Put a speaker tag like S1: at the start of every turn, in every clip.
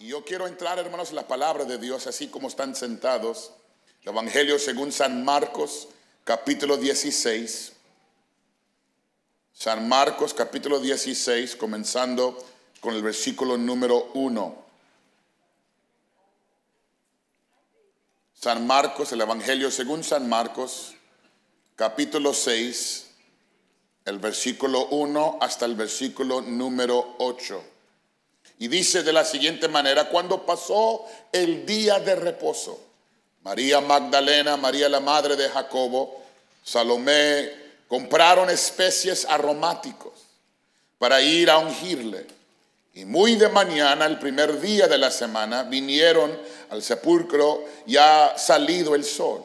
S1: Y yo quiero entrar, hermanos, en la palabra de Dios, así como están sentados. El Evangelio según San Marcos, capítulo 16. San Marcos, capítulo 16, comenzando con el versículo número 1. San Marcos, el Evangelio según San Marcos, capítulo 6, el versículo 1 hasta el versículo número 8. Y dice de la siguiente manera, cuando pasó el día de reposo, María Magdalena, María la madre de Jacobo, Salomé, compraron especies aromáticos para ir a ungirle. Y muy de mañana, el primer día de la semana, vinieron al sepulcro ya salido el sol.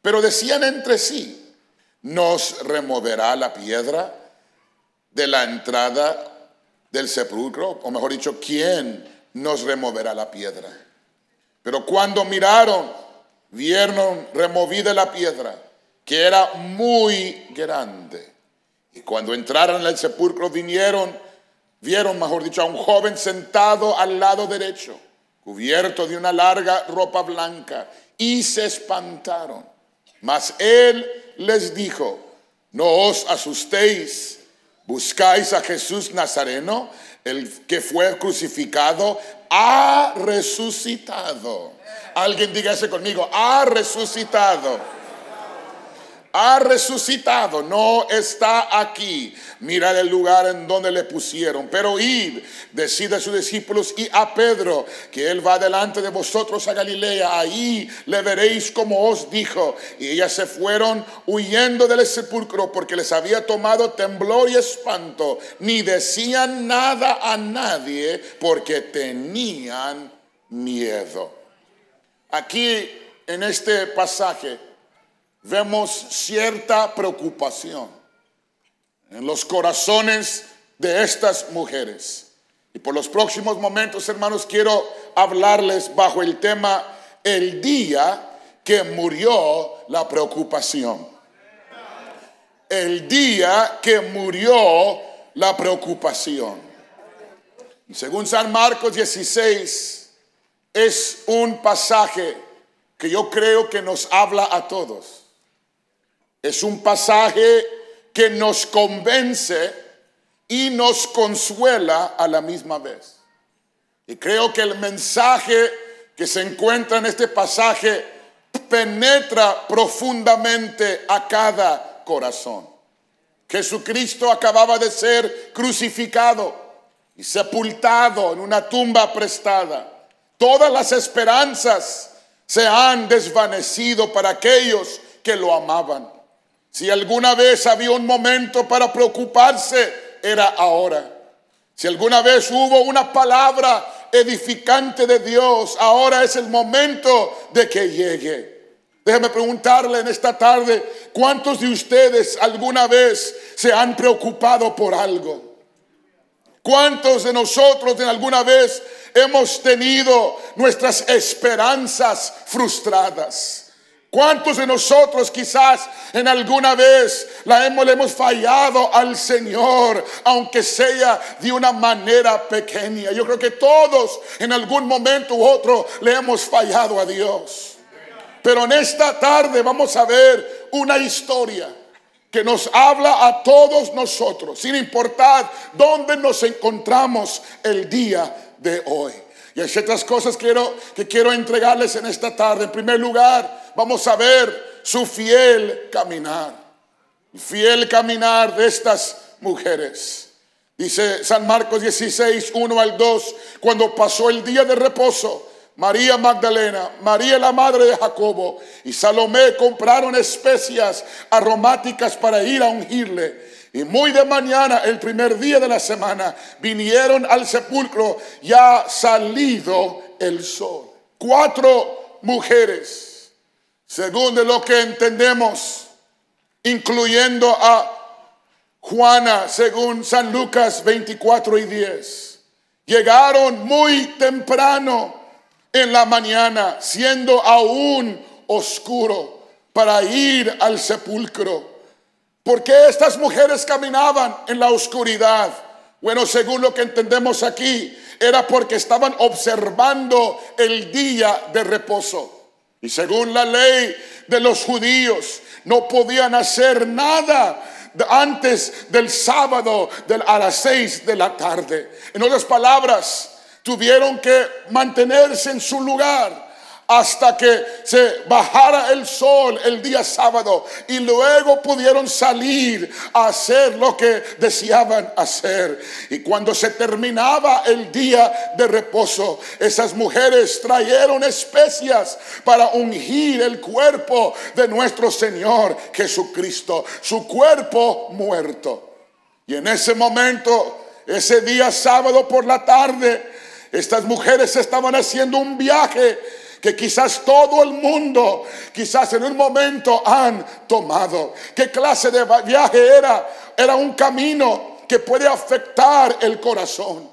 S1: Pero decían entre sí, ¿nos removerá la piedra de la entrada del sepulcro? O mejor dicho, ¿quién nos removerá la piedra? Pero cuando miraron, vieron removida la piedra, que era muy grande. Y cuando entraron al sepulcro, vinieron, vieron, mejor dicho, a un joven sentado al lado derecho cubierto de una larga ropa blanca, y se espantaron. Mas él les dijo, no os asustéis, buscáis a Jesús Nazareno, el que fue crucificado, ha resucitado. Alguien diga ese conmigo, ha resucitado ha resucitado, no está aquí. Mira el lugar en donde le pusieron. Pero id, decide a sus discípulos y a Pedro, que él va delante de vosotros a Galilea. Ahí le veréis como os dijo. Y ellas se fueron huyendo del sepulcro porque les había tomado temblor y espanto. Ni decían nada a nadie porque tenían miedo. Aquí en este pasaje vemos cierta preocupación en los corazones de estas mujeres. Y por los próximos momentos, hermanos, quiero hablarles bajo el tema el día que murió la preocupación. El día que murió la preocupación. Según San Marcos 16, es un pasaje que yo creo que nos habla a todos. Es un pasaje que nos convence y nos consuela a la misma vez. Y creo que el mensaje que se encuentra en este pasaje penetra profundamente a cada corazón. Jesucristo acababa de ser crucificado y sepultado en una tumba prestada. Todas las esperanzas se han desvanecido para aquellos que lo amaban. Si alguna vez había un momento para preocuparse, era ahora. Si alguna vez hubo una palabra edificante de Dios, ahora es el momento de que llegue. Déjeme preguntarle en esta tarde, ¿cuántos de ustedes alguna vez se han preocupado por algo? ¿Cuántos de nosotros en alguna vez hemos tenido nuestras esperanzas frustradas? ¿Cuántos de nosotros quizás en alguna vez la hemos, le hemos fallado al Señor, aunque sea de una manera pequeña? Yo creo que todos en algún momento u otro le hemos fallado a Dios. Pero en esta tarde vamos a ver una historia que nos habla a todos nosotros, sin importar dónde nos encontramos el día de hoy. Y hay ciertas cosas quiero, que quiero entregarles en esta tarde. En primer lugar, vamos a ver su fiel caminar. Fiel caminar de estas mujeres. Dice San Marcos 16, 1 al 2, cuando pasó el día de reposo, María Magdalena, María la madre de Jacobo y Salomé compraron especias aromáticas para ir a ungirle. Y muy de mañana, el primer día de la semana, vinieron al sepulcro ya salido el sol. Cuatro mujeres según de lo que entendemos, incluyendo a Juana, según San Lucas 24 y 10. Llegaron muy temprano en la mañana, siendo aún oscuro, para ir al sepulcro. ¿Por qué estas mujeres caminaban en la oscuridad? Bueno, según lo que entendemos aquí, era porque estaban observando el día de reposo. Y según la ley de los judíos, no podían hacer nada antes del sábado a las seis de la tarde. En otras palabras, tuvieron que mantenerse en su lugar hasta que se bajara el sol el día sábado y luego pudieron salir a hacer lo que deseaban hacer. Y cuando se terminaba el día de reposo, esas mujeres trajeron especias para ungir el cuerpo de nuestro Señor Jesucristo, su cuerpo muerto. Y en ese momento, ese día sábado por la tarde, estas mujeres estaban haciendo un viaje que quizás todo el mundo, quizás en un momento han tomado. ¿Qué clase de viaje era? Era un camino que puede afectar el corazón.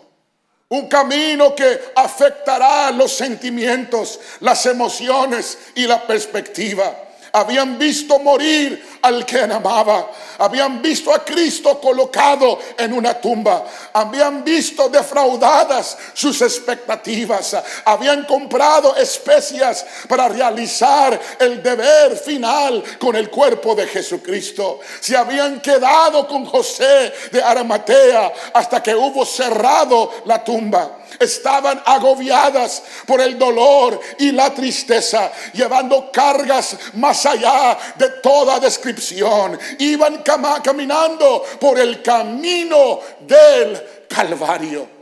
S1: Un camino que afectará los sentimientos, las emociones y la perspectiva habían visto morir al que amaba, habían visto a Cristo colocado en una tumba, habían visto defraudadas sus expectativas, habían comprado especias para realizar el deber final con el cuerpo de Jesucristo, se habían quedado con José de Aramatea hasta que hubo cerrado la tumba estaban agobiadas por el dolor y la tristeza, llevando cargas más allá de toda descripción. Iban caminando por el camino del Calvario.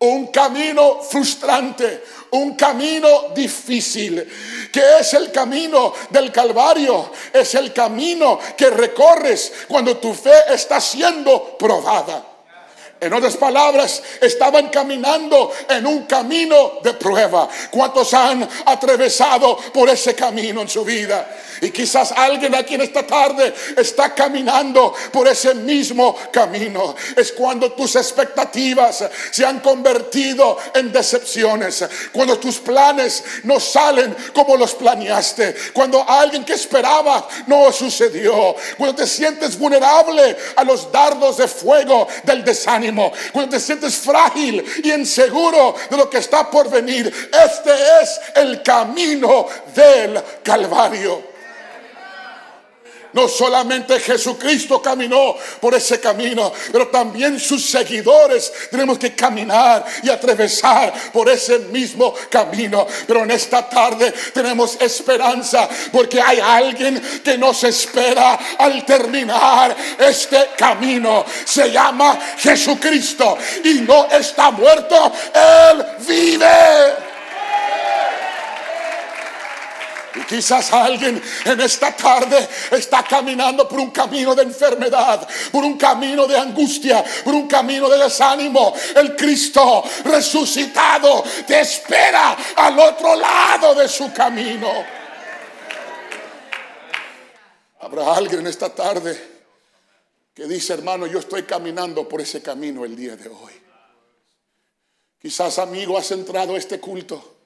S1: Un camino frustrante, un camino difícil. que es el camino del Calvario? Es el camino que recorres cuando tu fe está siendo probada. En otras palabras, estaban caminando en un camino de prueba. ¿Cuántos han atravesado por ese camino en su vida? Y quizás alguien aquí en esta tarde está caminando por ese mismo camino. Es cuando tus expectativas se han convertido en decepciones. Cuando tus planes no salen como los planeaste. Cuando alguien que esperaba no sucedió. Cuando te sientes vulnerable a los dardos de fuego del desánimo cuando te sientes frágil y inseguro de lo que está por venir. Este es el camino del Calvario. No solamente Jesucristo caminó por ese camino, pero también sus seguidores tenemos que caminar y atravesar por ese mismo camino. Pero en esta tarde tenemos esperanza porque hay alguien que nos espera al terminar este camino. Se llama Jesucristo y no está muerto, Él vive. Y quizás alguien en esta tarde está caminando por un camino de enfermedad, por un camino de angustia, por un camino de desánimo. El Cristo resucitado te espera al otro lado de su camino. Habrá alguien en esta tarde que dice, hermano, yo estoy caminando por ese camino el día de hoy. Quizás, amigo, has entrado a este culto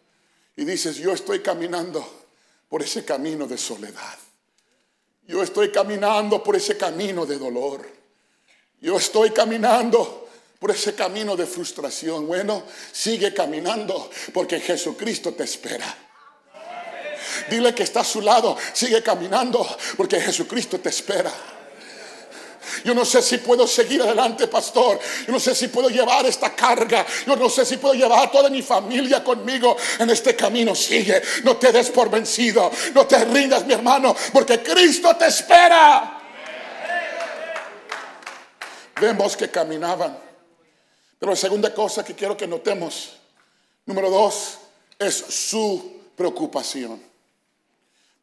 S1: y dices, yo estoy caminando por ese camino de soledad. Yo estoy caminando por ese camino de dolor. Yo estoy caminando por ese camino de frustración. Bueno, sigue caminando porque Jesucristo te espera. Dile que está a su lado, sigue caminando porque Jesucristo te espera. Yo no sé si puedo seguir adelante, pastor. Yo no sé si puedo llevar esta carga. Yo no sé si puedo llevar a toda mi familia conmigo en este camino. Sigue, no te des por vencido. No te rindas, mi hermano, porque Cristo te espera. Vemos que caminaban. Pero la segunda cosa que quiero que notemos, número dos, es su preocupación.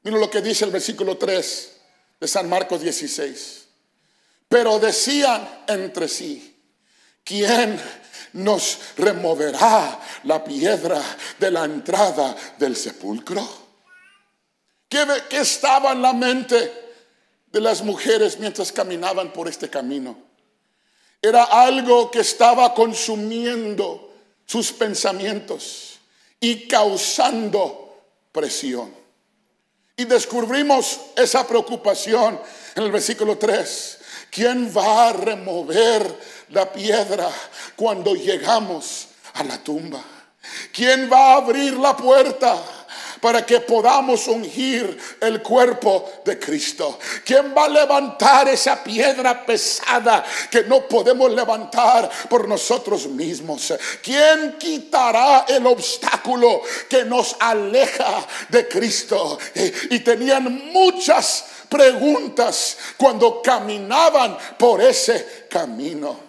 S1: Miren lo que dice el versículo 3 de San Marcos 16. Pero decían entre sí, ¿quién nos removerá la piedra de la entrada del sepulcro? ¿Qué, ¿Qué, estaba en la mente de las mujeres mientras caminaban por este camino? Era algo que estaba consumiendo sus pensamientos y causando presión. Y descubrimos esa preocupación en el versículo 3. ¿Quién va a remover la piedra cuando llegamos a la tumba? ¿Quién va a abrir la puerta? para que podamos ungir el cuerpo de Cristo. ¿Quién va a levantar esa piedra pesada que no podemos levantar por nosotros mismos? ¿Quién quitará el obstáculo que nos aleja de Cristo? Y tenían muchas preguntas cuando caminaban por ese camino.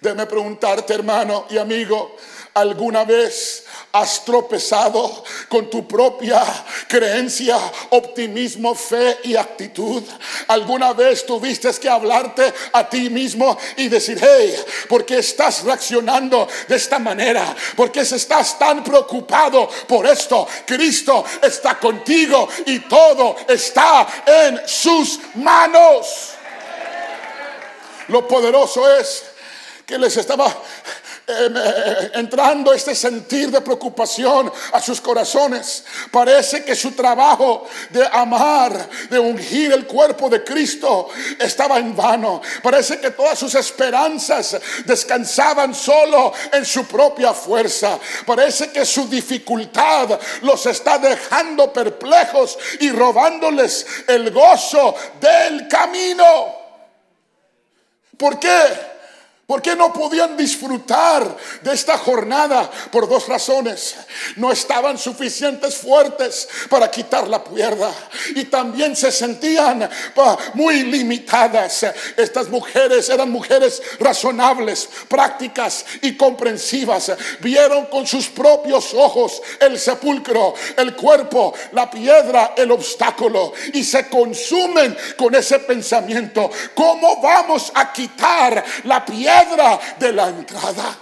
S1: Déjame preguntarte, hermano y amigo, ¿alguna vez has tropezado con tu propia creencia, optimismo, fe y actitud? ¿Alguna vez tuviste que hablarte a ti mismo y decir, hey, ¿por qué estás reaccionando de esta manera? ¿Por qué estás tan preocupado por esto? Cristo está contigo y todo está en sus manos. Lo poderoso es que les estaba eh, entrando este sentir de preocupación a sus corazones. Parece que su trabajo de amar, de ungir el cuerpo de Cristo estaba en vano. Parece que todas sus esperanzas descansaban solo en su propia fuerza. Parece que su dificultad los está dejando perplejos y robándoles el gozo del camino. ¿Por qué? ¿Por qué no podían disfrutar de esta jornada? Por dos razones. No estaban suficientes fuertes para quitar la cuerda. Y también se sentían muy limitadas. Estas mujeres eran mujeres razonables, prácticas y comprensivas. Vieron con sus propios ojos el sepulcro, el cuerpo, la piedra, el obstáculo. Y se consumen con ese pensamiento. ¿Cómo vamos a quitar la piedra? De la entrada.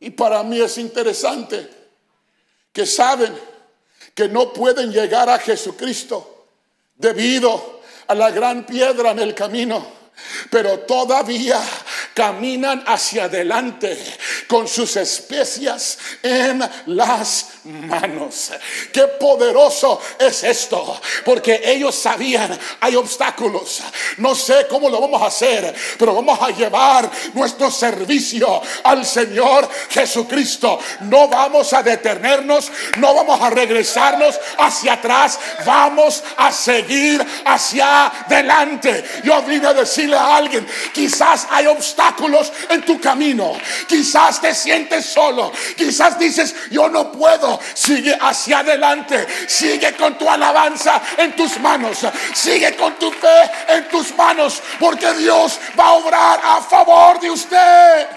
S1: Y para mí es interesante que saben que no pueden llegar a Jesucristo debido a la gran piedra en el camino pero todavía caminan hacia adelante con sus especias en las manos. Qué poderoso es esto, porque ellos sabían, hay obstáculos, no sé cómo lo vamos a hacer, pero vamos a llevar nuestro servicio al Señor Jesucristo. No vamos a detenernos, no vamos a regresarnos hacia atrás, vamos a seguir hacia adelante. Yo vine a decir a alguien, quizás hay obstáculos en tu camino, quizás te sientes solo, quizás dices, yo no puedo, sigue hacia adelante, sigue con tu alabanza en tus manos, sigue con tu fe en tus manos, porque Dios va a obrar a favor de usted.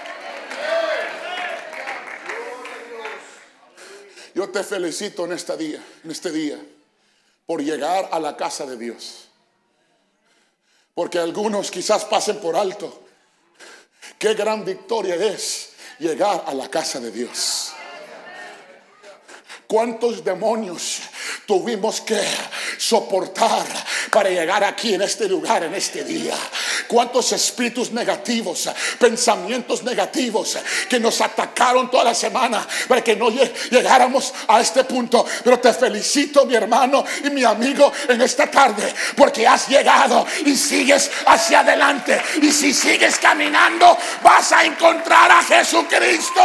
S1: Yo te felicito en este día, en este día, por llegar a la casa de Dios. Porque algunos quizás pasen por alto. Qué gran victoria es llegar a la casa de Dios. ¿Cuántos demonios tuvimos que soportar para llegar aquí en este lugar, en este día? ¿Cuántos espíritus negativos, pensamientos negativos que nos atacaron toda la semana para que no llegáramos a este punto? Pero te felicito, mi hermano y mi amigo, en esta tarde, porque has llegado y sigues hacia adelante. Y si sigues caminando, vas a encontrar a Jesucristo.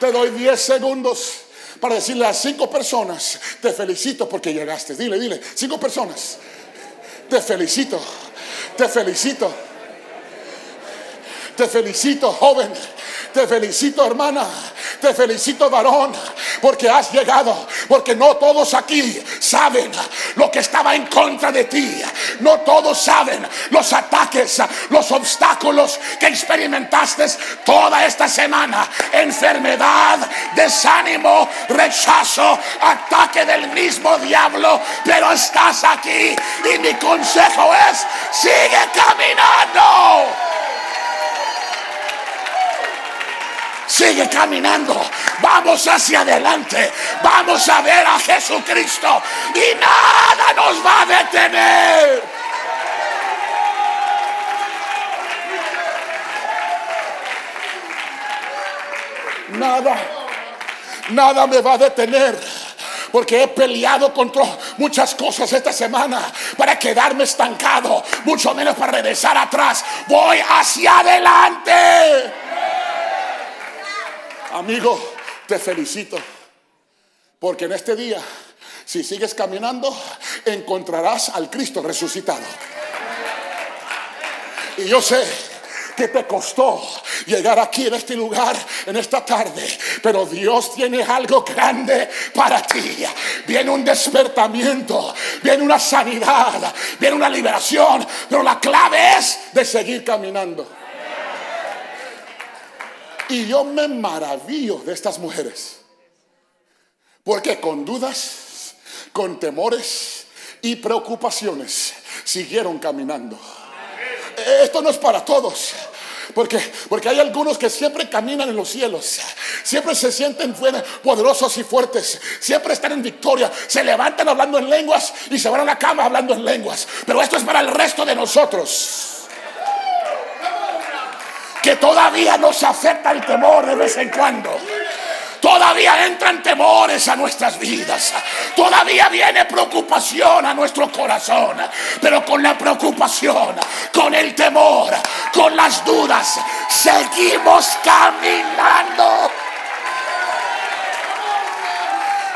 S1: Te doy 10 segundos para decirle a cinco personas, te felicito porque llegaste. Dile, dile, cinco personas. Te felicito, te felicito. Te felicito, joven. Te felicito, hermana. Te felicito, varón, porque has llegado. Porque no todos aquí saben lo que estaba en contra de ti. No todos saben los ataques, los obstáculos que experimentaste toda esta semana. Enfermedad, desánimo, rechazo, ataque del mismo diablo. Pero estás aquí y mi consejo es, sigue caminando. Sigue caminando. Vamos hacia adelante. Vamos a ver a Jesucristo. Y nada nos va a detener. Nada, nada me va a detener porque he peleado contra muchas cosas esta semana, para quedarme estancado, mucho menos para regresar atrás. Voy hacia adelante. Amigo, te felicito. Porque en este día, si sigues caminando, encontrarás al Cristo resucitado. Y yo sé que te costó llegar aquí en este lugar, en esta tarde. Pero Dios tiene algo grande para ti. Viene un despertamiento, viene una sanidad, viene una liberación. Pero la clave es de seguir caminando. Y yo me maravillo de estas mujeres. Porque con dudas, con temores y preocupaciones siguieron caminando. Esto no es para todos. Porque, porque hay algunos que siempre caminan en los cielos, siempre se sienten poderosos y fuertes, siempre están en victoria, se levantan hablando en lenguas y se van a la cama hablando en lenguas. Pero esto es para el resto de nosotros. Que todavía nos afecta el temor de vez en cuando. Todavía entran temores a nuestras vidas. Todavía viene preocupación a nuestro corazón. Pero con la preocupación, con el temor, con las dudas, seguimos caminando.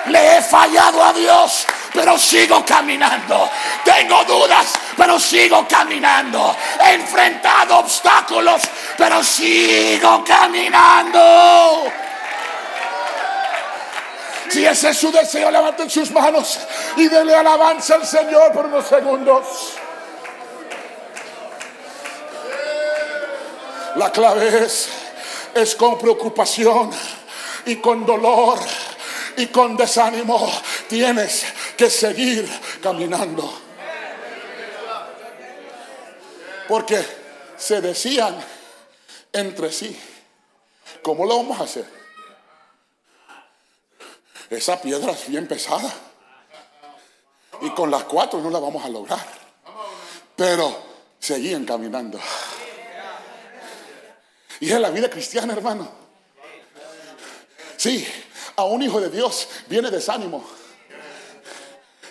S1: Le he fallado a Dios, pero sigo caminando. Tengo dudas, pero sigo caminando. He enfrentado obstáculos, pero sigo caminando. Si ese es su deseo, levanten sus manos y denle alabanza al Señor por unos segundos. La clave es, es con preocupación y con dolor y con desánimo. Tienes que seguir caminando. Porque se decían entre sí, ¿cómo lo vamos a hacer? esa piedra es bien pesada. Y con las cuatro no la vamos a lograr. Pero seguían caminando. Y en la vida cristiana, hermano. Sí, a un hijo de Dios viene desánimo.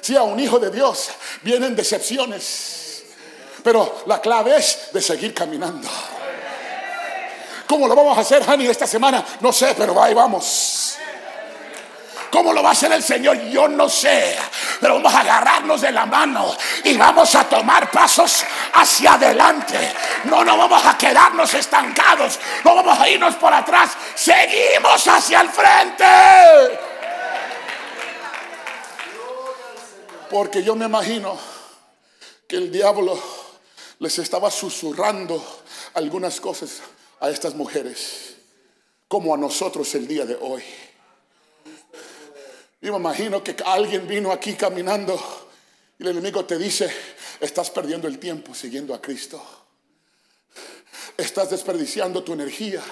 S1: Sí, a un hijo de Dios vienen decepciones. Pero la clave es de seguir caminando. ¿Cómo lo vamos a hacer, Hani, esta semana? No sé, pero ahí vamos. ¿Cómo lo va a hacer el Señor? Yo no sé. Pero vamos a agarrarnos de la mano y vamos a tomar pasos hacia adelante. No nos vamos a quedarnos estancados. No vamos a irnos por atrás. Seguimos hacia el frente. Porque yo me imagino que el diablo les estaba susurrando algunas cosas a estas mujeres, como a nosotros el día de hoy. Yo me imagino que alguien vino aquí caminando y el enemigo te dice, estás perdiendo el tiempo siguiendo a Cristo. Estás desperdiciando tu energía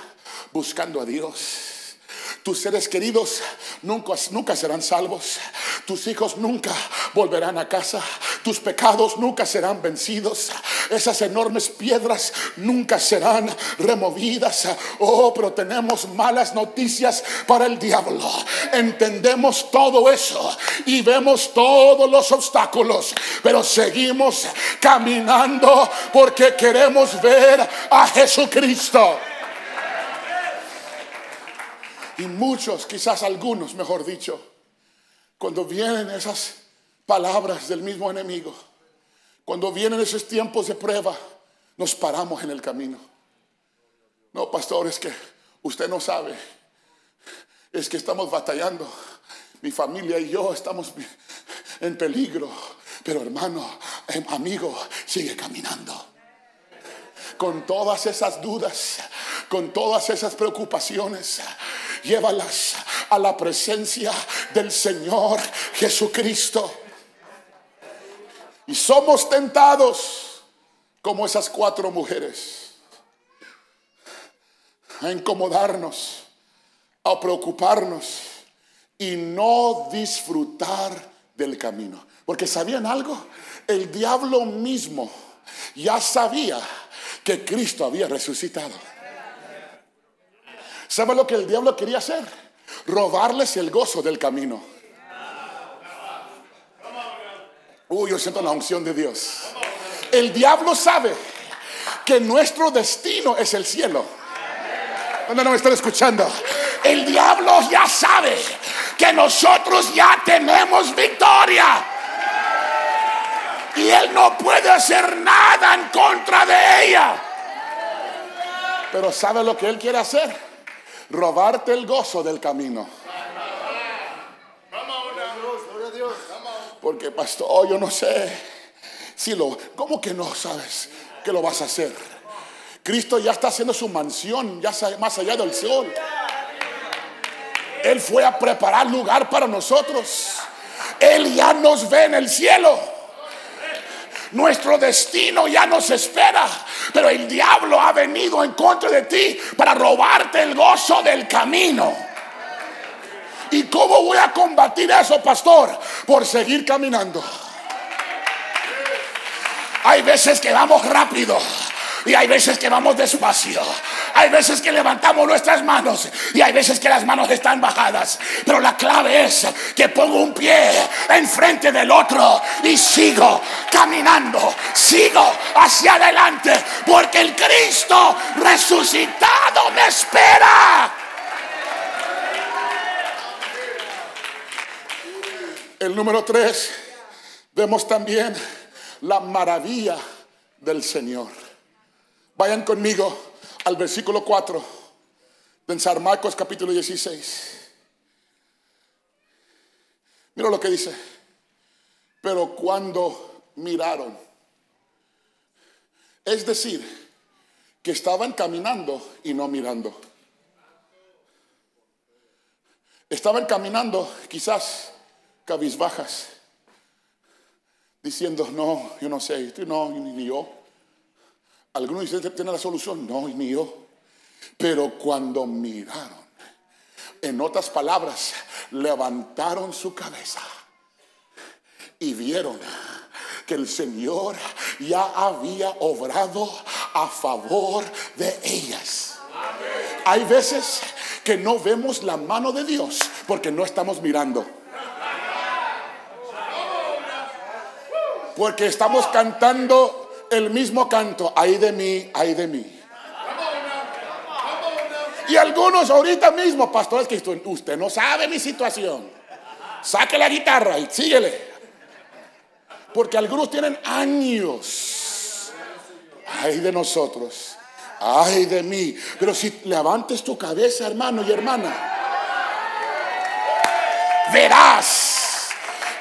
S1: buscando a Dios. Tus seres queridos nunca, nunca serán salvos. Tus hijos nunca volverán a casa. Tus pecados nunca serán vencidos. Esas enormes piedras nunca serán removidas. Oh, pero tenemos malas noticias para el diablo. Entendemos todo eso y vemos todos los obstáculos. Pero seguimos caminando porque queremos ver a Jesucristo. Y muchos, quizás algunos, mejor dicho, cuando vienen esas palabras del mismo enemigo, cuando vienen esos tiempos de prueba, nos paramos en el camino. No, pastor, es que usted no sabe. Es que estamos batallando. Mi familia y yo estamos en peligro. Pero hermano, em, amigo, sigue caminando. Con todas esas dudas, con todas esas preocupaciones, llévalas a la presencia del Señor Jesucristo. Y somos tentados como esas cuatro mujeres a incomodarnos, a preocuparnos y no disfrutar del camino. Porque sabían algo, el diablo mismo ya sabía que Cristo había resucitado. ¿Sabe lo que el diablo quería hacer? Robarles el gozo del camino. Uy, yo siento la unción de Dios. El diablo sabe que nuestro destino es el cielo. No, no, no me están escuchando. El diablo ya sabe que nosotros ya tenemos victoria. Y él no puede hacer nada en contra de ella. Pero ¿sabe lo que él quiere hacer? Robarte el gozo del camino. Porque pastor, yo no sé si lo, ¿cómo que no sabes que lo vas a hacer? Cristo ya está haciendo su mansión, ya más allá del sol. Él fue a preparar lugar para nosotros. Él ya nos ve en el cielo. Nuestro destino ya nos espera. Pero el diablo ha venido en contra de ti para robarte el gozo del camino. ¿Y cómo voy a combatir eso, pastor? Por seguir caminando. Hay veces que vamos rápido. Y hay veces que vamos despacio. Hay veces que levantamos nuestras manos y hay veces que las manos están bajadas. Pero la clave es que pongo un pie enfrente del otro y sigo caminando, sigo hacia adelante, porque el Cristo resucitado me espera. El número tres, vemos también la maravilla del Señor. Vayan conmigo al versículo 4 de San Marcos capítulo 16. Mira lo que dice. Pero cuando miraron, es decir, que estaban caminando y no mirando. Estaban caminando quizás cabizbajas, diciendo, no, yo no sé, no, ni yo. Algunos dicen, ¿tiene la solución? No, ni yo. Pero cuando miraron, en otras palabras, levantaron su cabeza y vieron que el Señor ya había obrado a favor de ellas. Hay veces que no vemos la mano de Dios porque no estamos mirando. Porque estamos cantando el mismo canto, ay de mí, ay de mí. Y algunos ahorita mismo, pastores, que usted no sabe mi situación. Saque la guitarra y síguele. Porque algunos tienen años. Ay de nosotros. Ay de mí. Pero si levantes tu cabeza, hermano y hermana, verás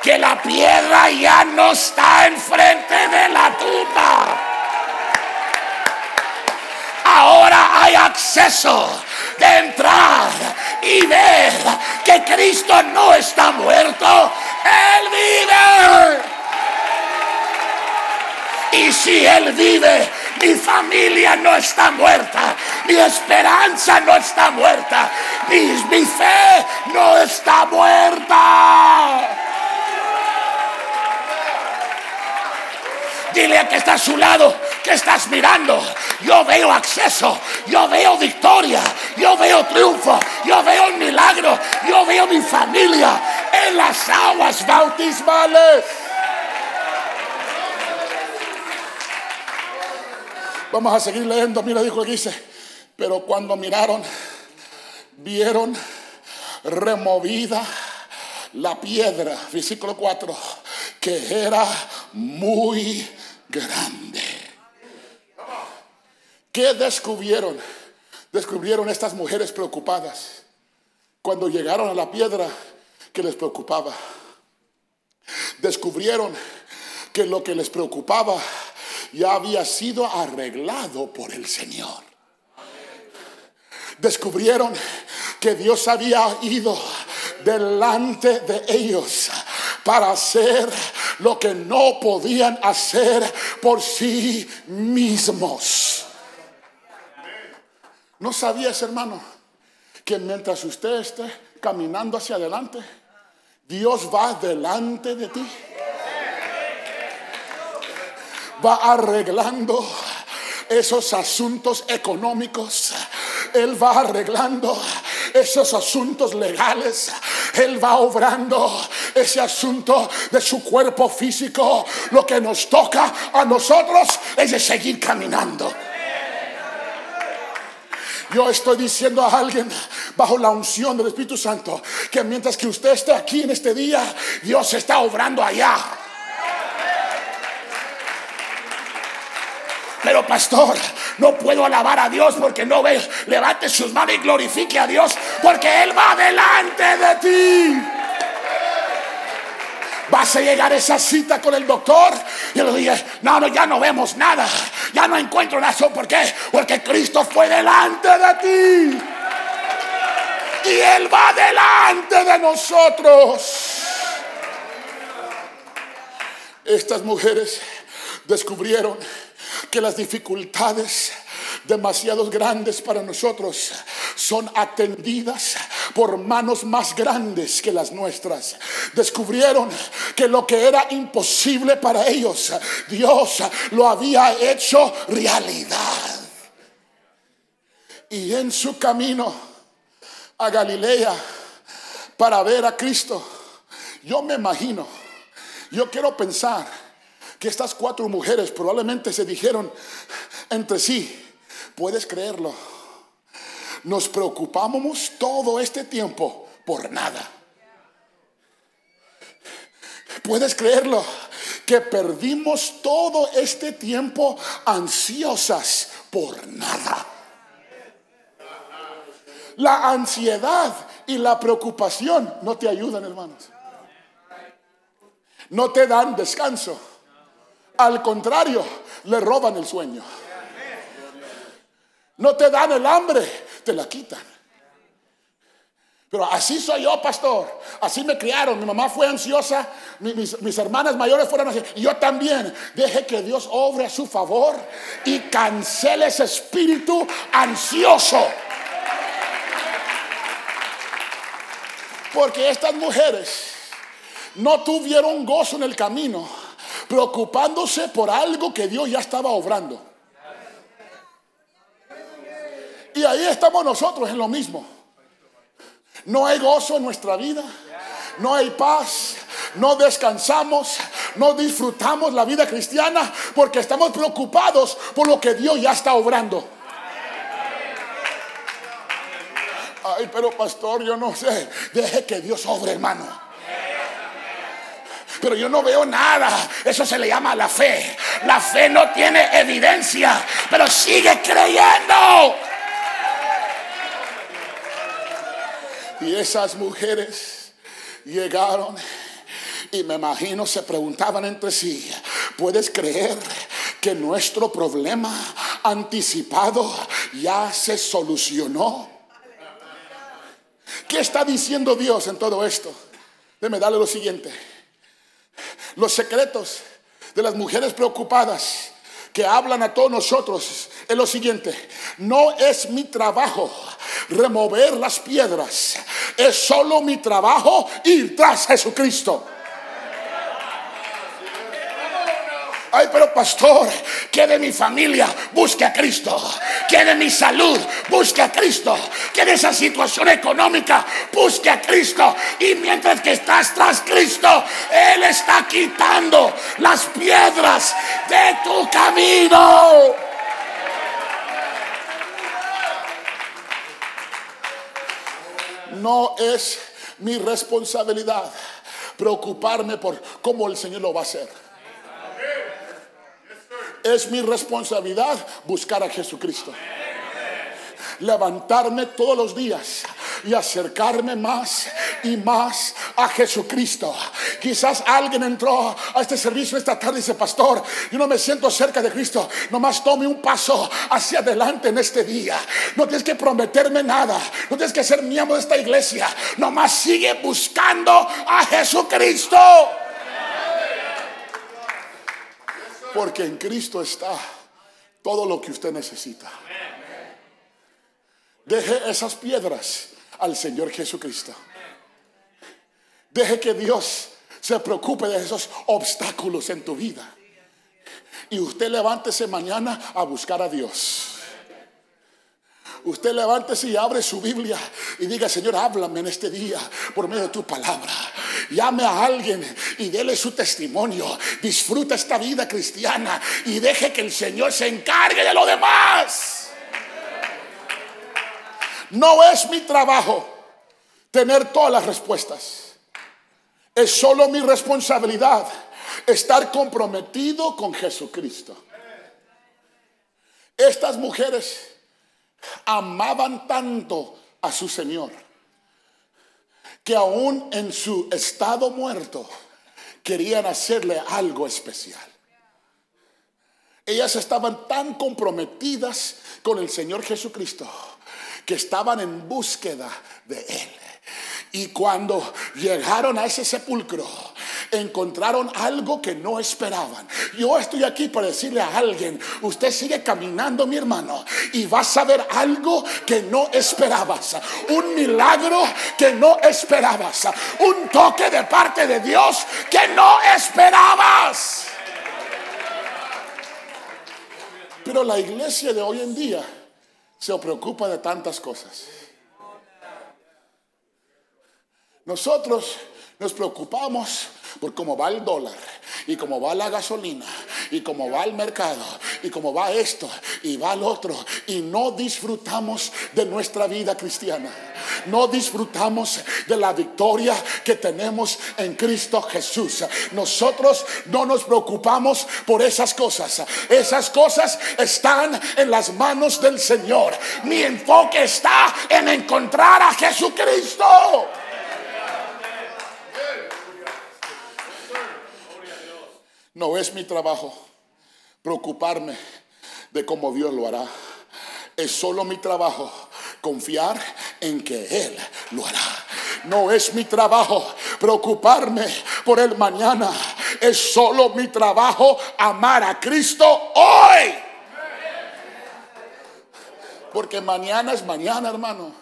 S1: que la piedra ya no está enfrente de la tumba. Ahora hay acceso de entrar y ver que Cristo no está muerto, Él vive. Y si Él vive, mi familia no está muerta, mi esperanza no está muerta, mi, mi fe no está muerta. Dile a que está a su lado, que estás mirando. Yo veo acceso, yo veo victoria, yo veo triunfo, yo veo milagro, yo veo mi familia en las aguas bautismales. Vamos a seguir leyendo. Mira, dijo que dice. Pero cuando miraron, vieron removida la piedra, versículo 4, que era muy grande. ¿Qué descubrieron? Descubrieron estas mujeres preocupadas cuando llegaron a la piedra que les preocupaba. Descubrieron que lo que les preocupaba ya había sido arreglado por el Señor. Descubrieron que Dios había ido delante de ellos para hacer lo que no podían hacer por sí mismos. ¿No sabías, hermano, que mientras usted esté caminando hacia adelante, Dios va delante de ti? Va arreglando esos asuntos económicos. Él va arreglando esos asuntos legales.
S2: Él va obrando ese asunto de su cuerpo físico. Lo que nos toca a nosotros es de seguir caminando. Yo estoy diciendo a alguien bajo la unción del Espíritu Santo que mientras que usted esté aquí en este día, Dios está obrando allá. Pero pastor, no puedo alabar a Dios porque no ve. Levante sus manos y glorifique a Dios porque Él va delante de ti. Vas a llegar a esa cita con el doctor y le dije, no, no, ya no vemos nada, ya no encuentro nada. ¿Por qué? Porque Cristo fue delante de ti. Y Él va delante de nosotros. Estas mujeres descubrieron que las dificultades demasiado grandes para nosotros son atendidas por manos más grandes que las nuestras. Descubrieron que lo que era imposible para ellos, Dios lo había hecho realidad. Y en su camino a Galilea para ver a Cristo, yo me imagino, yo quiero pensar que estas cuatro mujeres probablemente se dijeron entre sí, puedes creerlo, nos preocupamos todo este tiempo por nada. Puedes creerlo, que perdimos todo este tiempo ansiosas por nada. La ansiedad y la preocupación no te ayudan, hermanos. No te dan descanso. Al contrario, le roban el sueño. No te dan el hambre, te la quitan. Pero así soy yo, pastor. Así me criaron. Mi mamá fue ansiosa. Mis, hermanas mayores fueron así. Y yo también. Deje que Dios obre a su favor y cancele ese espíritu ansioso. Porque estas mujeres no tuvieron gozo en el camino, preocupándose por algo que Dios ya estaba obrando. Y ahí estamos nosotros en lo mismo. No hay gozo en nuestra vida, no hay paz, no descansamos, no disfrutamos la vida cristiana porque estamos preocupados por lo que Dios ya está obrando. Ay, pero pastor, yo no sé. Deje que Dios obre, hermano. Pero yo no veo nada. Eso se le llama la fe. La fe no tiene evidencia, pero sigue creyendo. Y esas mujeres llegaron y me imagino se preguntaban entre sí, ¿puedes creer que nuestro problema anticipado ya se solucionó? ¿Qué está diciendo Dios en todo esto? Déjeme darle lo siguiente. Los secretos de las mujeres preocupadas que hablan a todos nosotros es lo siguiente. No es mi trabajo remover las piedras. Es solo mi trabajo ir tras Jesucristo. Ay, pero pastor, que de mi familia busque a Cristo. Que de mi salud busque a Cristo. Que de esa situación económica busque a Cristo. Y mientras que estás tras Cristo, Él está quitando las piedras de tu camino. No es mi responsabilidad preocuparme por cómo el Señor lo va a hacer. Es mi responsabilidad buscar a Jesucristo. Levantarme todos los días y acercarme más y más a Jesucristo. Quizás alguien entró a este servicio esta tarde y dice, pastor, yo no me siento cerca de Cristo. Nomás tome un paso hacia adelante en este día. No tienes que prometerme nada. No tienes que ser miembro de esta iglesia. Nomás sigue buscando a Jesucristo. Porque en Cristo está todo lo que usted necesita. Deje esas piedras al Señor Jesucristo. Deje que Dios se preocupe de esos obstáculos en tu vida. Y usted levántese mañana a buscar a Dios. Usted levántese y abre su Biblia y diga, Señor, háblame en este día por medio de tu palabra. Llame a alguien y dele su testimonio. Disfruta esta vida cristiana y deje que el Señor se encargue de lo demás. No es mi trabajo tener todas las respuestas. Es solo mi responsabilidad estar comprometido con Jesucristo. Estas mujeres amaban tanto a su Señor que aún en su estado muerto querían hacerle algo especial. Ellas estaban tan comprometidas con el Señor Jesucristo que estaban en búsqueda de Él. Y cuando llegaron a ese sepulcro, encontraron algo que no esperaban. Yo estoy aquí para decirle a alguien, usted sigue caminando, mi hermano, y vas a ver algo que no esperabas. Un milagro que no esperabas. Un toque de parte de Dios que no esperabas. Pero la iglesia de hoy en día se preocupa de tantas cosas. Nosotros nos preocupamos por cómo va el dólar y cómo va la gasolina y cómo va el mercado y cómo va esto y va el otro y no disfrutamos de nuestra vida cristiana. No disfrutamos de la victoria que tenemos en Cristo Jesús. Nosotros no nos preocupamos por esas cosas. Esas cosas están en las manos del Señor. Mi enfoque está en encontrar a Jesucristo. No es mi trabajo preocuparme de cómo Dios lo hará. Es solo mi trabajo confiar en que Él lo hará. No es mi trabajo preocuparme por el mañana. Es solo mi trabajo amar a Cristo hoy. Porque mañana es mañana, hermano.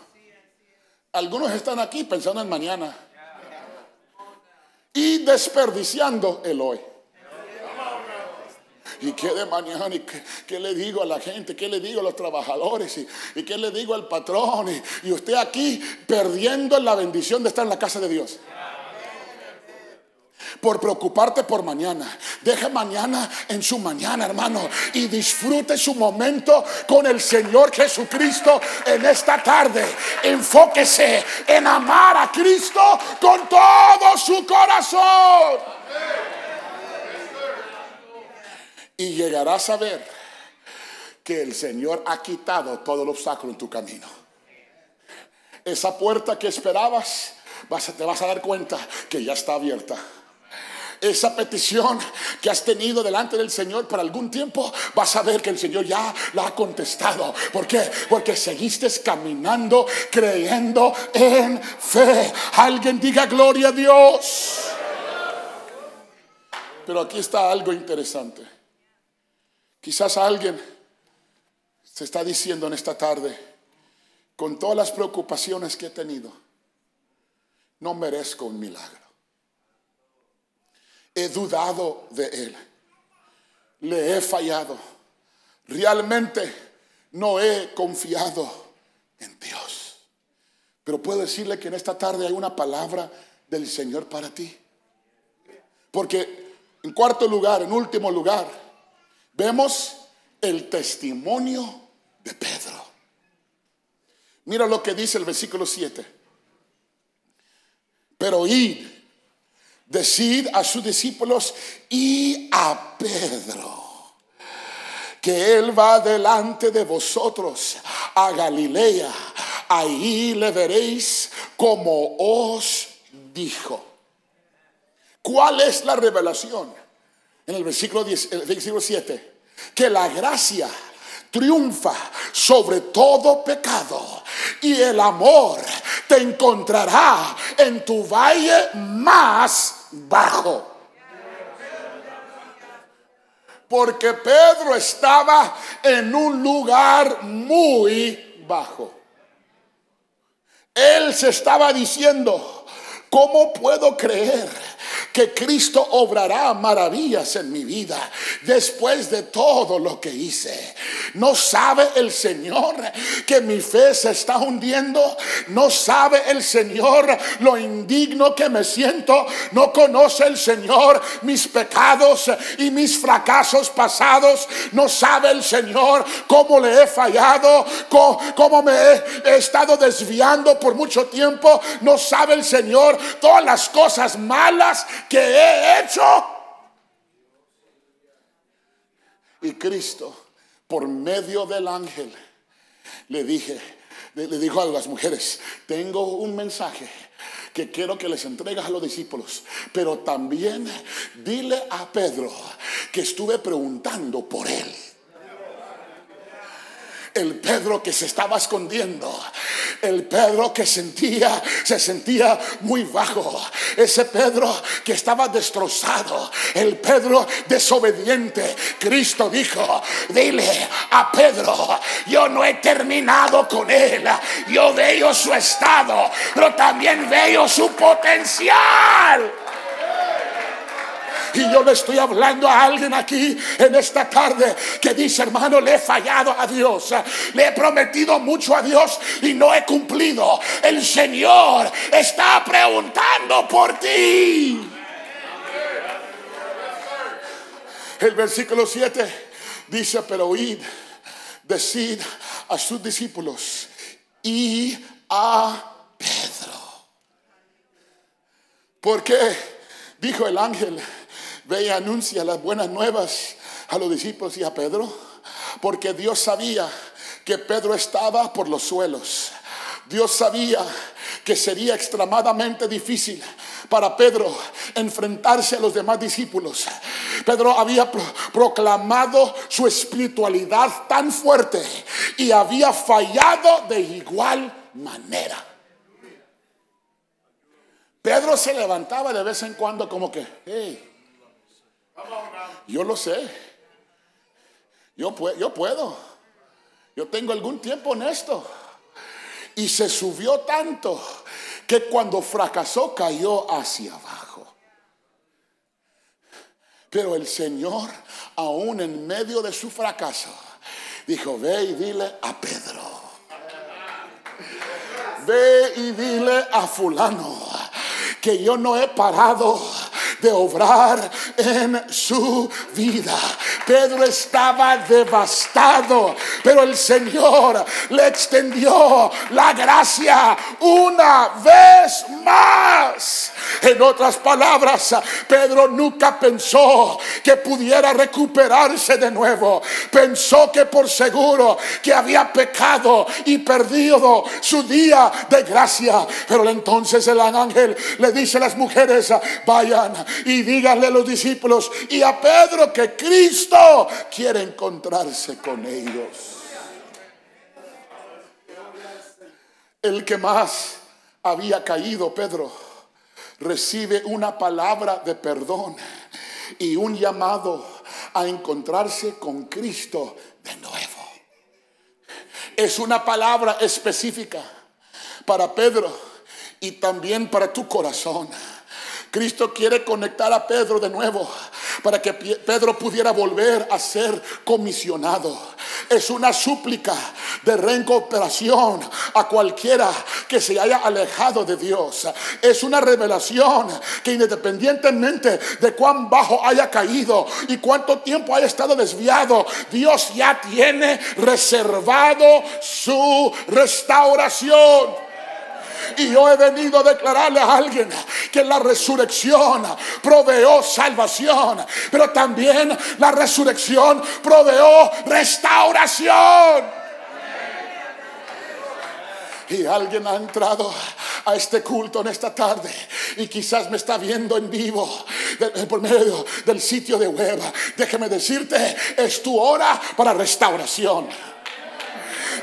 S2: Algunos están aquí pensando en mañana y desperdiciando el hoy. ¿Y qué de mañana? ¿Y qué, le digo a la gente? ¿Qué le digo a los trabajadores? ¿Y, qué le digo al patrón? Y, y usted aquí perdiendo la bendición de estar en la casa de Dios por preocuparte por mañana. Deje mañana en su mañana, hermano, y disfrute su momento con el Señor Jesucristo en esta tarde. Enfóquese en amar a Cristo con todo su corazón. Y llegarás a ver que el Señor ha quitado todo el obstáculo en tu camino. Esa puerta que esperabas, te vas a dar cuenta que ya está abierta esa petición que has tenido delante del Señor por algún tiempo, vas a ver que el Señor ya la ha contestado. ¿Por qué? Porque seguiste caminando, creyendo en fe. Alguien diga gloria a Dios. Pero aquí está algo interesante. Quizás alguien se está diciendo en esta tarde, con todas las preocupaciones que he tenido, no merezco un milagro. He dudado de Él. Le he fallado. Realmente no he confiado en Dios. Pero puedo decirle que en esta tarde hay una palabra del Señor para ti. Porque en cuarto lugar, en último lugar, vemos el testimonio de Pedro. Mira lo que dice el versículo 7. Pero id, decid a sus discípulos y a Pedro que él va delante de vosotros a Galilea. Ahí le veréis como os dijo. ¿Cuál es la revelación? En el versículo, 10, el versículo 7 que la gracia triunfa sobre todo pecado y el amor te encontrará en tu valle más bajo. Porque Pedro estaba en un lugar muy bajo. Él se estaba diciendo, ¿cómo puedo creer que Cristo obrará maravillas en mi vida después de todo lo que hice. No sabe el Señor que mi fe se está hundiendo. No sabe el Señor lo indigno que me siento. No conoce el Señor mis pecados y mis fracasos pasados. No sabe el Señor cómo le he fallado, cómo, me he estado desviando por mucho tiempo. No sabe el Señor todas las cosas malas que he hecho. Y Cristo, por medio del ángel, le dije, le, dijo a las mujeres, tengo un mensaje que quiero que les entregues a los discípulos. Pero también dile a Pedro que estuve preguntando por él el Pedro que se estaba escondiendo, el Pedro que sentía, se sentía muy bajo, ese Pedro que estaba destrozado, el Pedro desobediente. Cristo dijo, dile a Pedro, yo no he terminado con él, yo veo su estado, pero también veo su potencial. Y yo le estoy hablando a alguien aquí en esta tarde que dice, hermano, le he fallado a Dios. Le he prometido mucho a Dios y no he cumplido. El Señor está preguntando por ti. El versículo 7 dice, pero oíd, decid a sus discípulos y a Pedro. Porque dijo el ángel, ve y anuncia las buenas nuevas a los discípulos y a Pedro, porque Dios sabía que Pedro estaba por los suelos. Dios sabía que sería extremadamente difícil para Pedro enfrentarse a los demás discípulos. Pedro había proclamado su espiritualidad tan fuerte y había fallado de igual manera. Pedro se levantaba de vez en cuando como que, hey, yo lo sé. Yo, yo puedo. Yo tengo algún tiempo en esto. Y se subió tanto que cuando fracasó cayó hacia abajo. Pero el Señor, aún en medio de su fracaso, dijo, ve y dile a Pedro. Ve y dile a fulano que yo no he parado de obrar en su vida. Pedro estaba devastado, pero el Señor le extendió la gracia una vez más. En otras palabras, Pedro nunca pensó que pudiera recuperarse de nuevo. Pensó que por seguro que había pecado y perdido su día de gracia. Pero entonces el ángel le dice a las mujeres, vayan y díganle a los discípulos y a Pedro que Cristo quiere encontrarse con ellos. El que más había caído, Pedro, recibe una palabra de perdón y un llamado a encontrarse con Cristo de nuevo. Es una palabra específica para Pedro y también para tu corazón. Cristo quiere conectar a Pedro de nuevo para que Pedro pudiera volver a ser comisionado. Es una súplica de recuperación a cualquiera que se haya alejado de Dios. Es una revelación que independientemente de cuán bajo haya caído y cuánto tiempo haya estado desviado, Dios ya tiene reservado su restauración. Y yo he venido a declararle a alguien que la resurrección proveó salvación, pero también la resurrección proveó restauración. Y alguien ha entrado a este culto en esta tarde y quizás me está viendo en vivo por medio del sitio de web. Déjeme decirte, es tu hora para restauración.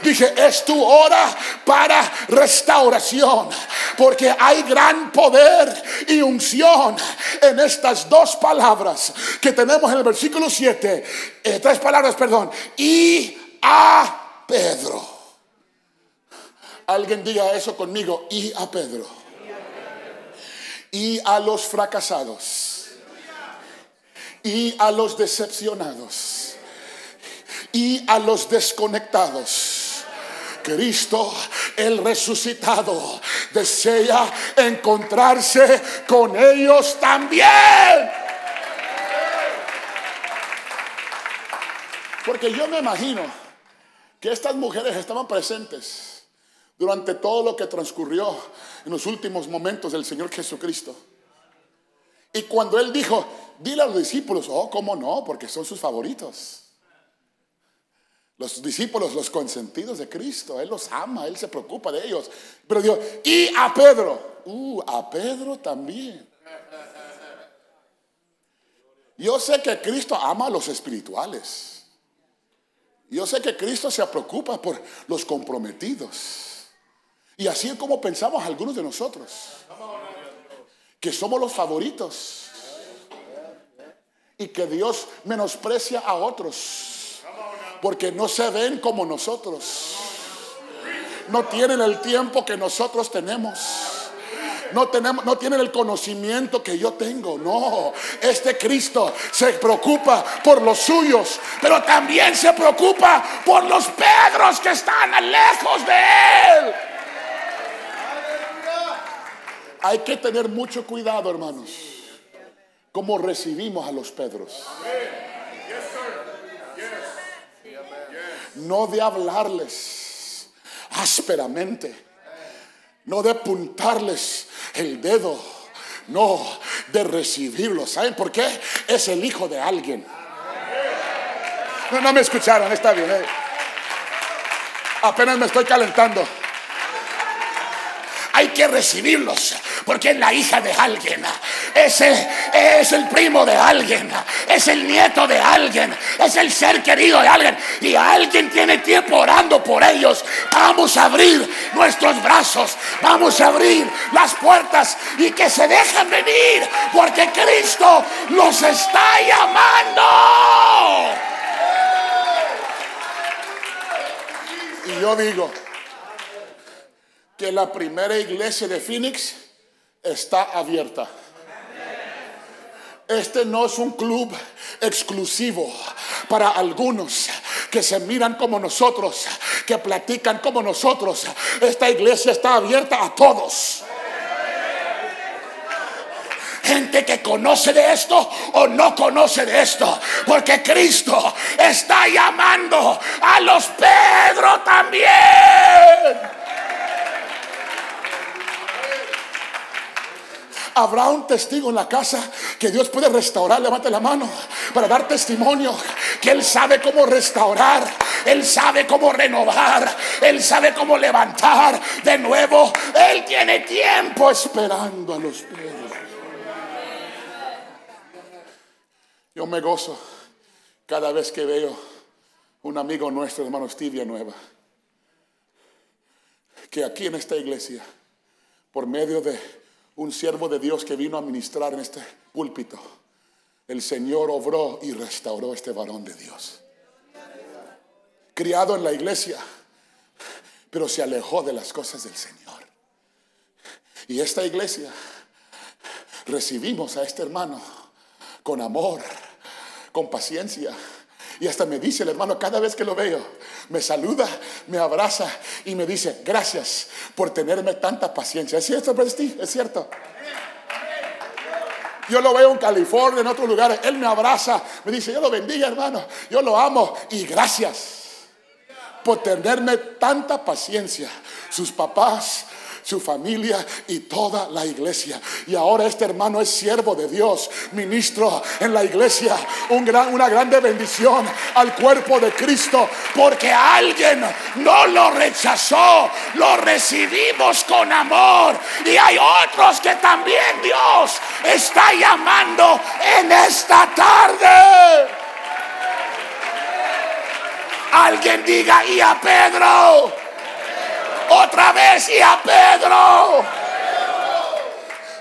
S2: Dije, es tu hora para restauración. Porque hay gran poder y unción en estas dos palabras que tenemos en el versículo 7. Eh, tres palabras, perdón. Y a Pedro. Alguien diga eso conmigo. Y a Pedro. Y a los fracasados y a los decepcionados y a los desconectados. Cristo, el resucitado, desea encontrarse con ellos también. Porque yo me imagino que estas mujeres estaban presentes durante todo lo que transcurrió en los últimos momentos del Señor Jesucristo. Y cuando Él dijo, dile a los discípulos, oh, ¿cómo no? Porque son sus favoritos. Los discípulos, los consentidos de Cristo, Él los ama, Él se preocupa de ellos. Pero Dios, y a Pedro, uh, a Pedro también. Yo sé que Cristo ama a los espirituales. Yo sé que Cristo se preocupa por los comprometidos. Y así es como pensamos algunos de nosotros. Que somos los favoritos. Y que Dios menosprecia a otros porque no se ven como nosotros. No tienen el tiempo que nosotros tenemos. No, tenemos, no tienen el conocimiento que yo tengo. No, este Cristo se preocupa por los suyos, pero también se preocupa por los Pedros que están lejos de Él. Hay que tener mucho cuidado, hermanos, como recibimos a los Pedros. No de hablarles ásperamente, no de apuntarles el dedo, no de recibirlos. ¿Saben por qué? Es el hijo de alguien. No, no me escucharon, está bien. Eh. Apenas me estoy calentando. Hay que recibirlos porque es la hija de alguien. Ese es el primo de alguien, es el nieto de alguien, es el ser querido de alguien. Y alguien tiene tiempo orando por ellos. Vamos a abrir nuestros brazos, vamos a abrir las puertas y que se dejen venir, porque Cristo los está llamando. Y yo digo que la primera iglesia de Phoenix está abierta. Este no es un club exclusivo para algunos que se miran como nosotros, que platican como nosotros. Esta iglesia está abierta a todos. Gente que conoce de esto o no conoce de esto. Porque Cristo está llamando a los Pedro también. Habrá un testigo en la casa que Dios puede restaurar. Levante la mano para dar testimonio que Él sabe cómo restaurar. Él sabe cómo renovar. Él sabe cómo levantar de nuevo. Él tiene tiempo esperando a los pies. Yo me gozo cada vez que veo un amigo nuestro, hermano Stevia Nueva, que aquí en esta iglesia, por medio de un siervo de Dios que vino a ministrar en este púlpito. El Señor obró y restauró este varón de Dios. Criado en la iglesia, pero se alejó de las cosas del Señor. Y esta iglesia recibimos a este hermano con amor, con paciencia. Y hasta me dice el hermano cada vez que lo veo, me saluda, me abraza y me dice, gracias por tenerme tanta paciencia. ¿Es cierto, Steve? ¿Es cierto? Yo lo veo en California, en otros lugares. Él me abraza, me dice, yo lo bendiga, hermano. Yo lo amo y gracias por tenerme tanta paciencia. Sus papás su familia y toda la iglesia. Y ahora este hermano es siervo de Dios, ministro en la iglesia, una grande bendición al cuerpo de Cristo, porque alguien no lo rechazó, lo recibimos con amor. Y hay otros que también Dios está llamando en esta tarde. Alguien diga y a Pedro otra vez y a Pedro.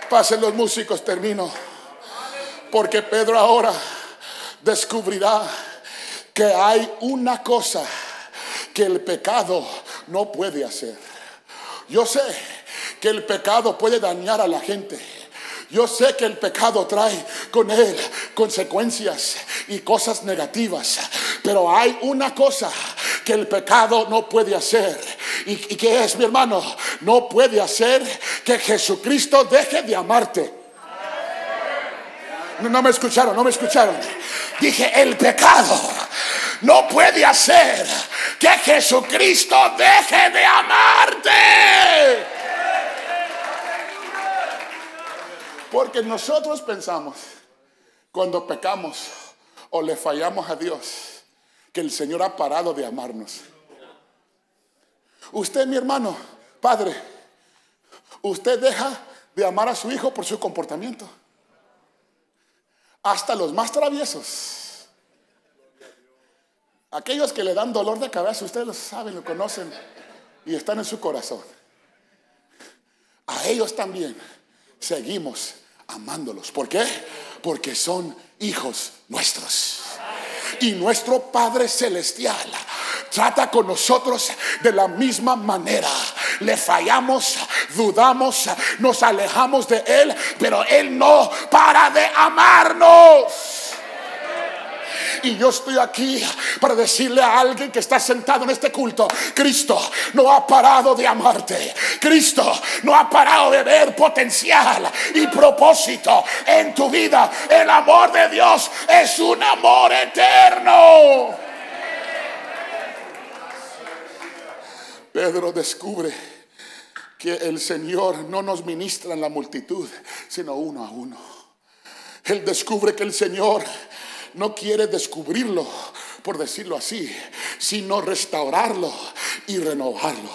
S2: Pasen los músicos, termino. Porque Pedro ahora descubrirá que hay una cosa que el pecado no puede hacer. Yo sé que el pecado puede dañar a la gente. Yo sé que el pecado trae con él consecuencias y cosas negativas. Pero hay una cosa que el pecado no puede hacer. ¿Y, que es, mi hermano? No puede hacer que Jesucristo deje de amarte. No me escucharon, no me escucharon. Dije, el pecado no puede hacer que Jesucristo deje de amarte. Porque nosotros pensamos, cuando pecamos o le fallamos a Dios, que el Señor ha parado de amarnos. Usted, mi hermano, padre, usted deja de amar a su hijo por su comportamiento. Hasta los más traviesos. Aquellos que le dan dolor de cabeza, ustedes lo saben, lo conocen y están en su corazón. A ellos también seguimos amándolos. ¿Por qué? Porque son hijos nuestros. Y nuestro Padre Celestial trata con nosotros de la misma manera. Le fallamos, dudamos, nos alejamos de Él, pero Él no para de amarnos. Y yo estoy aquí para decirle a alguien que está sentado en este culto, Cristo no ha parado de amarte. Cristo no ha parado de ver potencial y propósito en tu vida. El amor de Dios es un amor eterno. Pedro descubre que el Señor no nos ministra en la multitud, sino uno a uno. Él descubre que el Señor no quiere descubrirlo, por decirlo así, sino restaurarlo y renovarlo.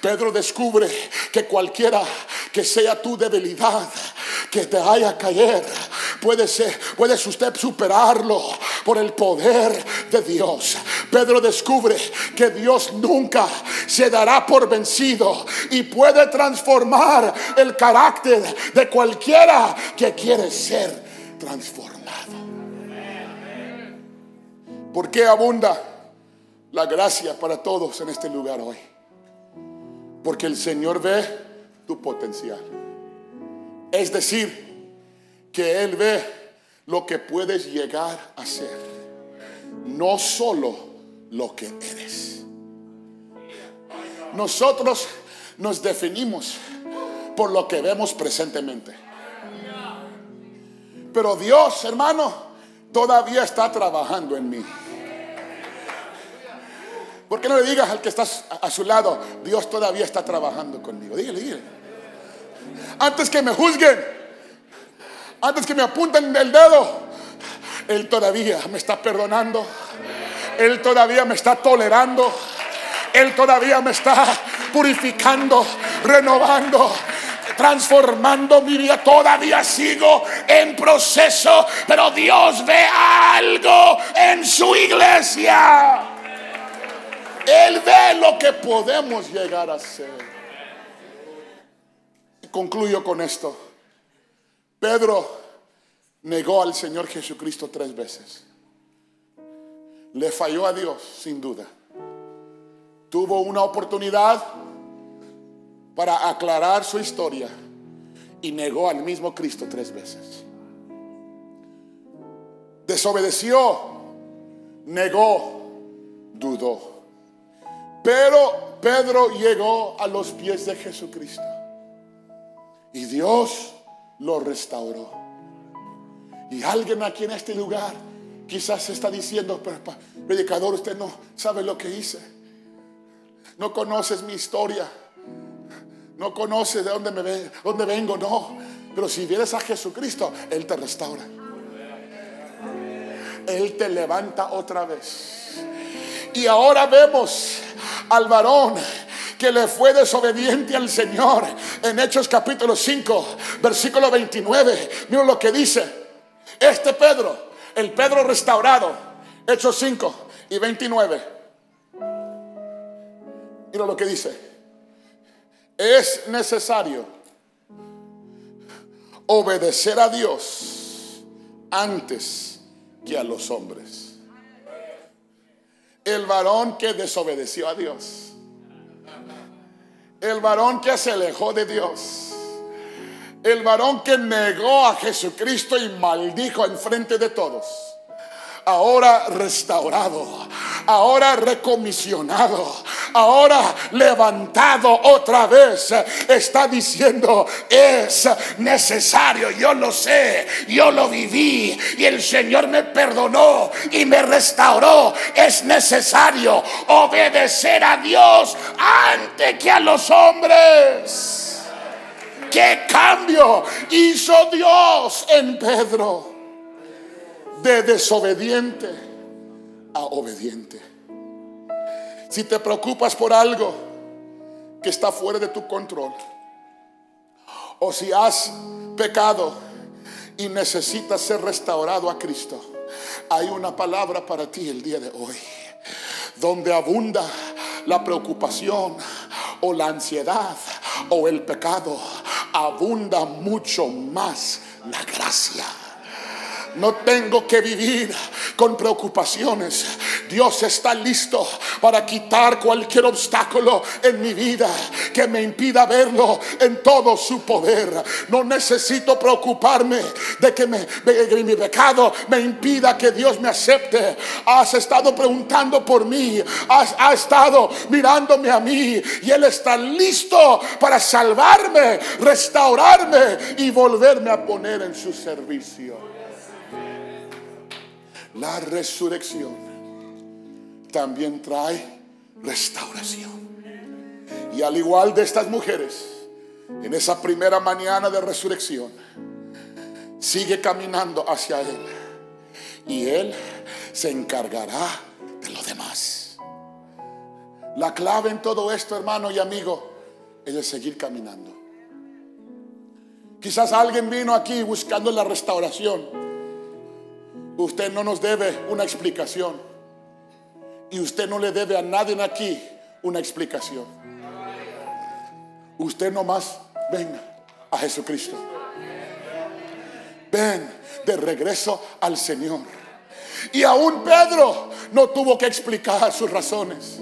S2: Pedro descubre que cualquiera que sea tu debilidad, que te haya caer, puede ser, puedes usted superarlo por el poder de Dios. Pedro descubre que Dios nunca se dará por vencido y puede transformar el carácter de cualquiera que quiere ser transformado. ¿Por qué abunda la gracia para todos en este lugar hoy? Porque el Señor ve tu potencial. Es decir, que Él ve lo que puedes llegar a ser. No solo lo que eres. Nosotros nos definimos por lo que vemos presentemente. Pero Dios, hermano, todavía está trabajando en mí. ¿Por qué no le digas al que está a su lado, Dios todavía está trabajando conmigo? Dígale, dígale. Antes que me juzguen, antes que me apunten el dedo, Él todavía me está perdonando. Él todavía me está tolerando. Él todavía me está purificando, renovando, transformando mi vida. Todavía sigo en proceso, pero Dios ve algo en su iglesia. Él ve lo que podemos llegar a ser. Concluyo con esto. Pedro negó al Señor Jesucristo tres veces. Le falló a Dios, sin duda. Tuvo una oportunidad para aclarar su historia y negó al mismo Cristo tres veces. Desobedeció, negó, dudó. Pero Pedro llegó a los pies de Jesucristo. Y Dios lo restauró. Y alguien aquí en este lugar quizás está diciendo, predicador, usted no sabe lo que hice. No conoces mi historia. No conoces de dónde, me dónde vengo, no. Pero si vienes a Jesucristo, Él te restaura. Él te levanta otra vez. Y ahora vemos al varón que le fue desobediente al Señor. En Hechos capítulo 5, versículo 29, miren lo que dice. Este Pedro, el Pedro restaurado, Hechos 5 y 29. Miren lo que dice. Es necesario obedecer a Dios antes que a los hombres el varón que desobedeció a Dios. El varón que se alejó de Dios. El varón que negó a Jesucristo y maldijo en frente de todos ahora restaurado, ahora recomisionado, ahora levantado otra vez, está diciendo, es necesario, yo lo sé, yo lo viví y el Señor me perdonó y me restauró. Es necesario obedecer a Dios antes que a los hombres. ¿Qué cambio hizo Dios en Pedro? De desobediente a obediente. Si te preocupas por algo que está fuera de tu control, o si has pecado y necesitas ser restaurado a Cristo, hay una palabra para ti el día de hoy, donde abunda la preocupación o la ansiedad o el pecado, abunda mucho más la gracia. No tengo que vivir con preocupaciones. Dios está listo para quitar cualquier obstáculo en mi vida que me impida verlo en todo su poder. No necesito preocuparme de que, mi pecado me impida que Dios me acepte. Has estado preguntando por mí. Has, ha estado mirándome a mí. Y Él está listo para salvarme, restaurarme y volverme a poner en su servicio. La resurrección también trae restauración. Y al igual de estas mujeres, en esa primera mañana de resurrección, sigue caminando hacia Él. Y Él se encargará de lo demás. La clave en todo esto, hermano y amigo, es de seguir caminando. Quizás alguien vino aquí buscando la restauración Usted no nos debe una explicación. Y usted no le debe a nadie aquí una explicación. Usted nomás venga a Jesucristo. Ven de regreso al Señor. Y aún Pedro no tuvo que explicar sus razones.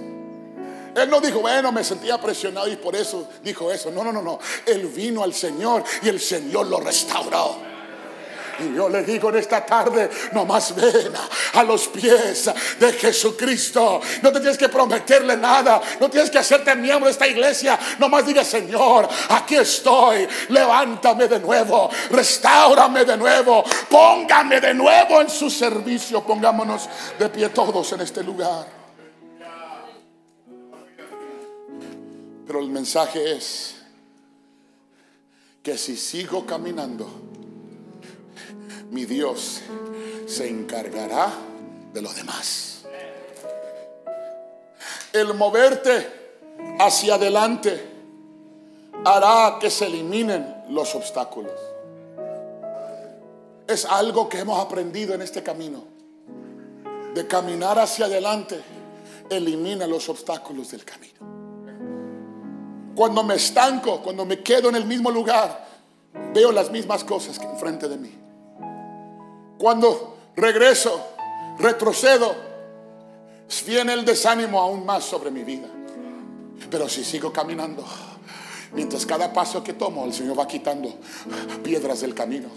S2: Él no dijo, bueno, me sentía presionado y por eso dijo eso. No, no, no, no. Él vino al Señor y el Señor lo restauró. Y yo le digo en esta tarde, nomás ven a los pies de Jesucristo. No te tienes que prometerle nada. No tienes que hacerte miembro de esta iglesia. Nomás diga, Señor, aquí estoy. Levántame de nuevo. Restaurame de nuevo. Póngame de nuevo en su servicio. Pongámonos de pie todos en este lugar. Pero el mensaje es que si sigo caminando, mi Dios se encargará de los demás. El moverte hacia adelante hará que se eliminen los obstáculos. Es algo que hemos aprendido en este camino. De caminar hacia adelante, elimina los obstáculos del camino. Cuando me estanco, cuando me quedo en el mismo lugar, veo las mismas cosas que enfrente de mí. Cuando regreso, retrocedo, viene el desánimo aún más sobre mi vida. Pero si sigo caminando, mientras cada paso que tomo, el Señor va quitando piedras del camino.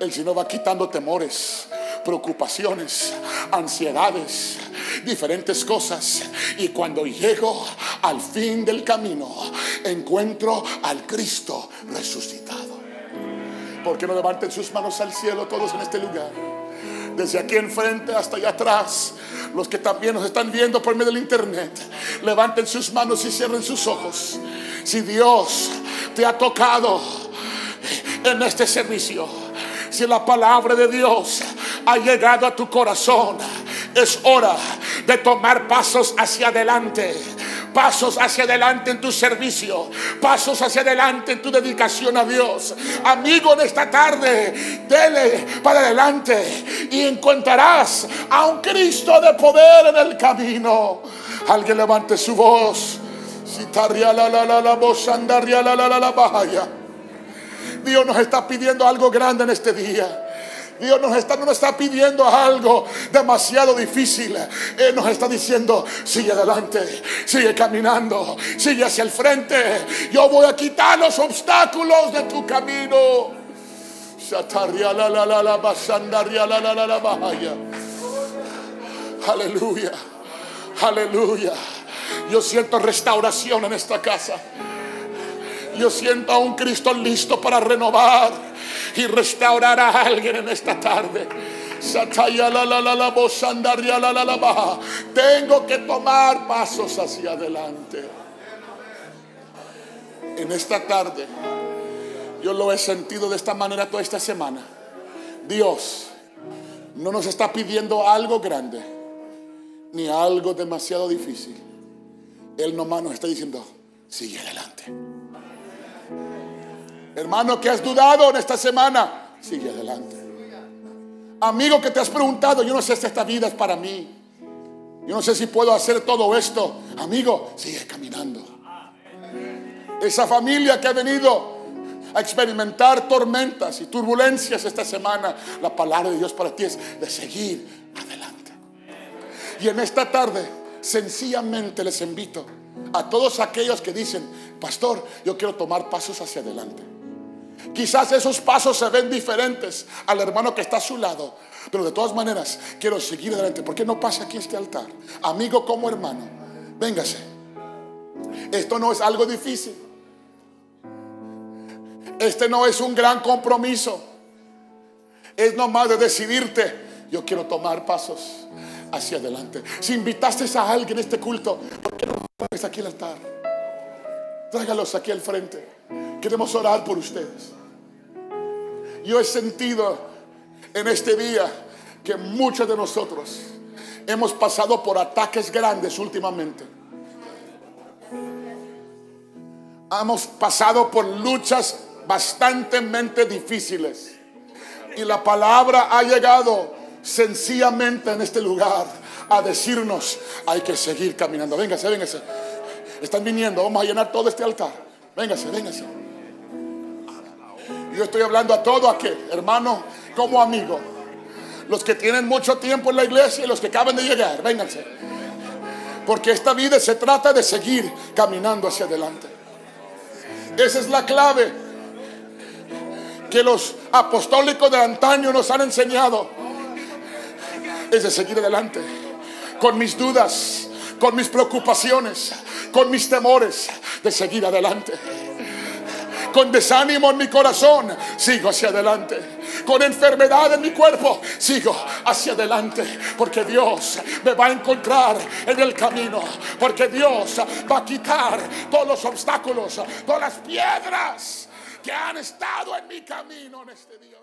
S2: El Señor va quitando temores, preocupaciones, ansiedades, diferentes cosas. Y cuando llego al fin del camino, encuentro al Cristo resucitado. Porque no levanten sus manos al cielo todos en este lugar? Desde aquí enfrente hasta allá atrás. Los que también nos están viendo por medio del internet. Levanten sus manos y cierren sus ojos. Si Dios te ha tocado en este servicio. Si la palabra de Dios ha llegado a tu corazón. Es hora de tomar pasos hacia adelante pasos hacia adelante en tu servicio, pasos hacia adelante en tu dedicación a Dios. Amigo, en esta tarde, dele para adelante y encontrarás a un Cristo de poder en el camino. Alguien levante su voz. Dios nos está pidiendo algo grande en este día. Dios nos está, no nos está pidiendo algo demasiado difícil. Él nos está diciendo, sigue adelante, sigue caminando, sigue hacia el frente. Yo voy a quitar los obstáculos de tu camino. Aleluya, aleluya. Yo siento restauración en esta casa. Yo siento a un Cristo listo para renovar y restaurar a alguien en esta tarde. Tengo que tomar pasos hacia adelante. En esta tarde, yo lo he sentido de esta manera toda esta semana. Dios no nos está pidiendo algo grande, ni algo demasiado difícil. Él nomás nos está diciendo, sigue adelante. Hermano que has dudado en esta semana, sigue adelante. Amigo que te has preguntado, yo no sé si esta vida es para mí. Yo no sé si puedo hacer todo esto. Amigo, sigue caminando. Esa familia que ha venido a experimentar tormentas y turbulencias esta semana, la palabra de Dios para ti es de seguir adelante. Y en esta tarde, sencillamente les invito a todos aquellos que dicen, pastor, yo quiero tomar pasos hacia adelante. Quizás esos pasos se ven diferentes al hermano que está a su lado. Pero de todas maneras, quiero seguir adelante. ¿Por qué no pasa aquí este altar? Amigo como hermano, véngase. Esto no es algo difícil. Este no es un gran compromiso. Es nomás de decidirte. Yo quiero tomar pasos hacia adelante. Si invitaste a alguien a este culto, ¿por qué no pones aquí el altar? Tráigalos aquí al frente. Queremos orar por ustedes. Yo he sentido en este día que muchos de nosotros hemos pasado por ataques grandes últimamente. Hemos pasado por luchas bastante difíciles. Y la palabra ha llegado sencillamente en este lugar a decirnos, hay que seguir caminando. Véngase, véngase. Están viniendo, vamos a llenar todo este altar. Véngase, véngase. Yo estoy hablando a todo aquel, hermano, como amigo. Los que tienen mucho tiempo en la iglesia y los que acaban de llegar, vénganse. Porque esta vida se trata de seguir caminando hacia adelante. Esa es la clave que los apostólicos de antaño nos han enseñado. Es de seguir adelante. Con mis dudas, con mis preocupaciones, con mis temores, de seguir adelante con desánimo en mi corazón, sigo hacia adelante. Con enfermedad en mi cuerpo, sigo hacia adelante. Porque Dios me va a encontrar en el camino. Porque Dios va a quitar todos los obstáculos, todas las piedras que han estado en mi camino en este día.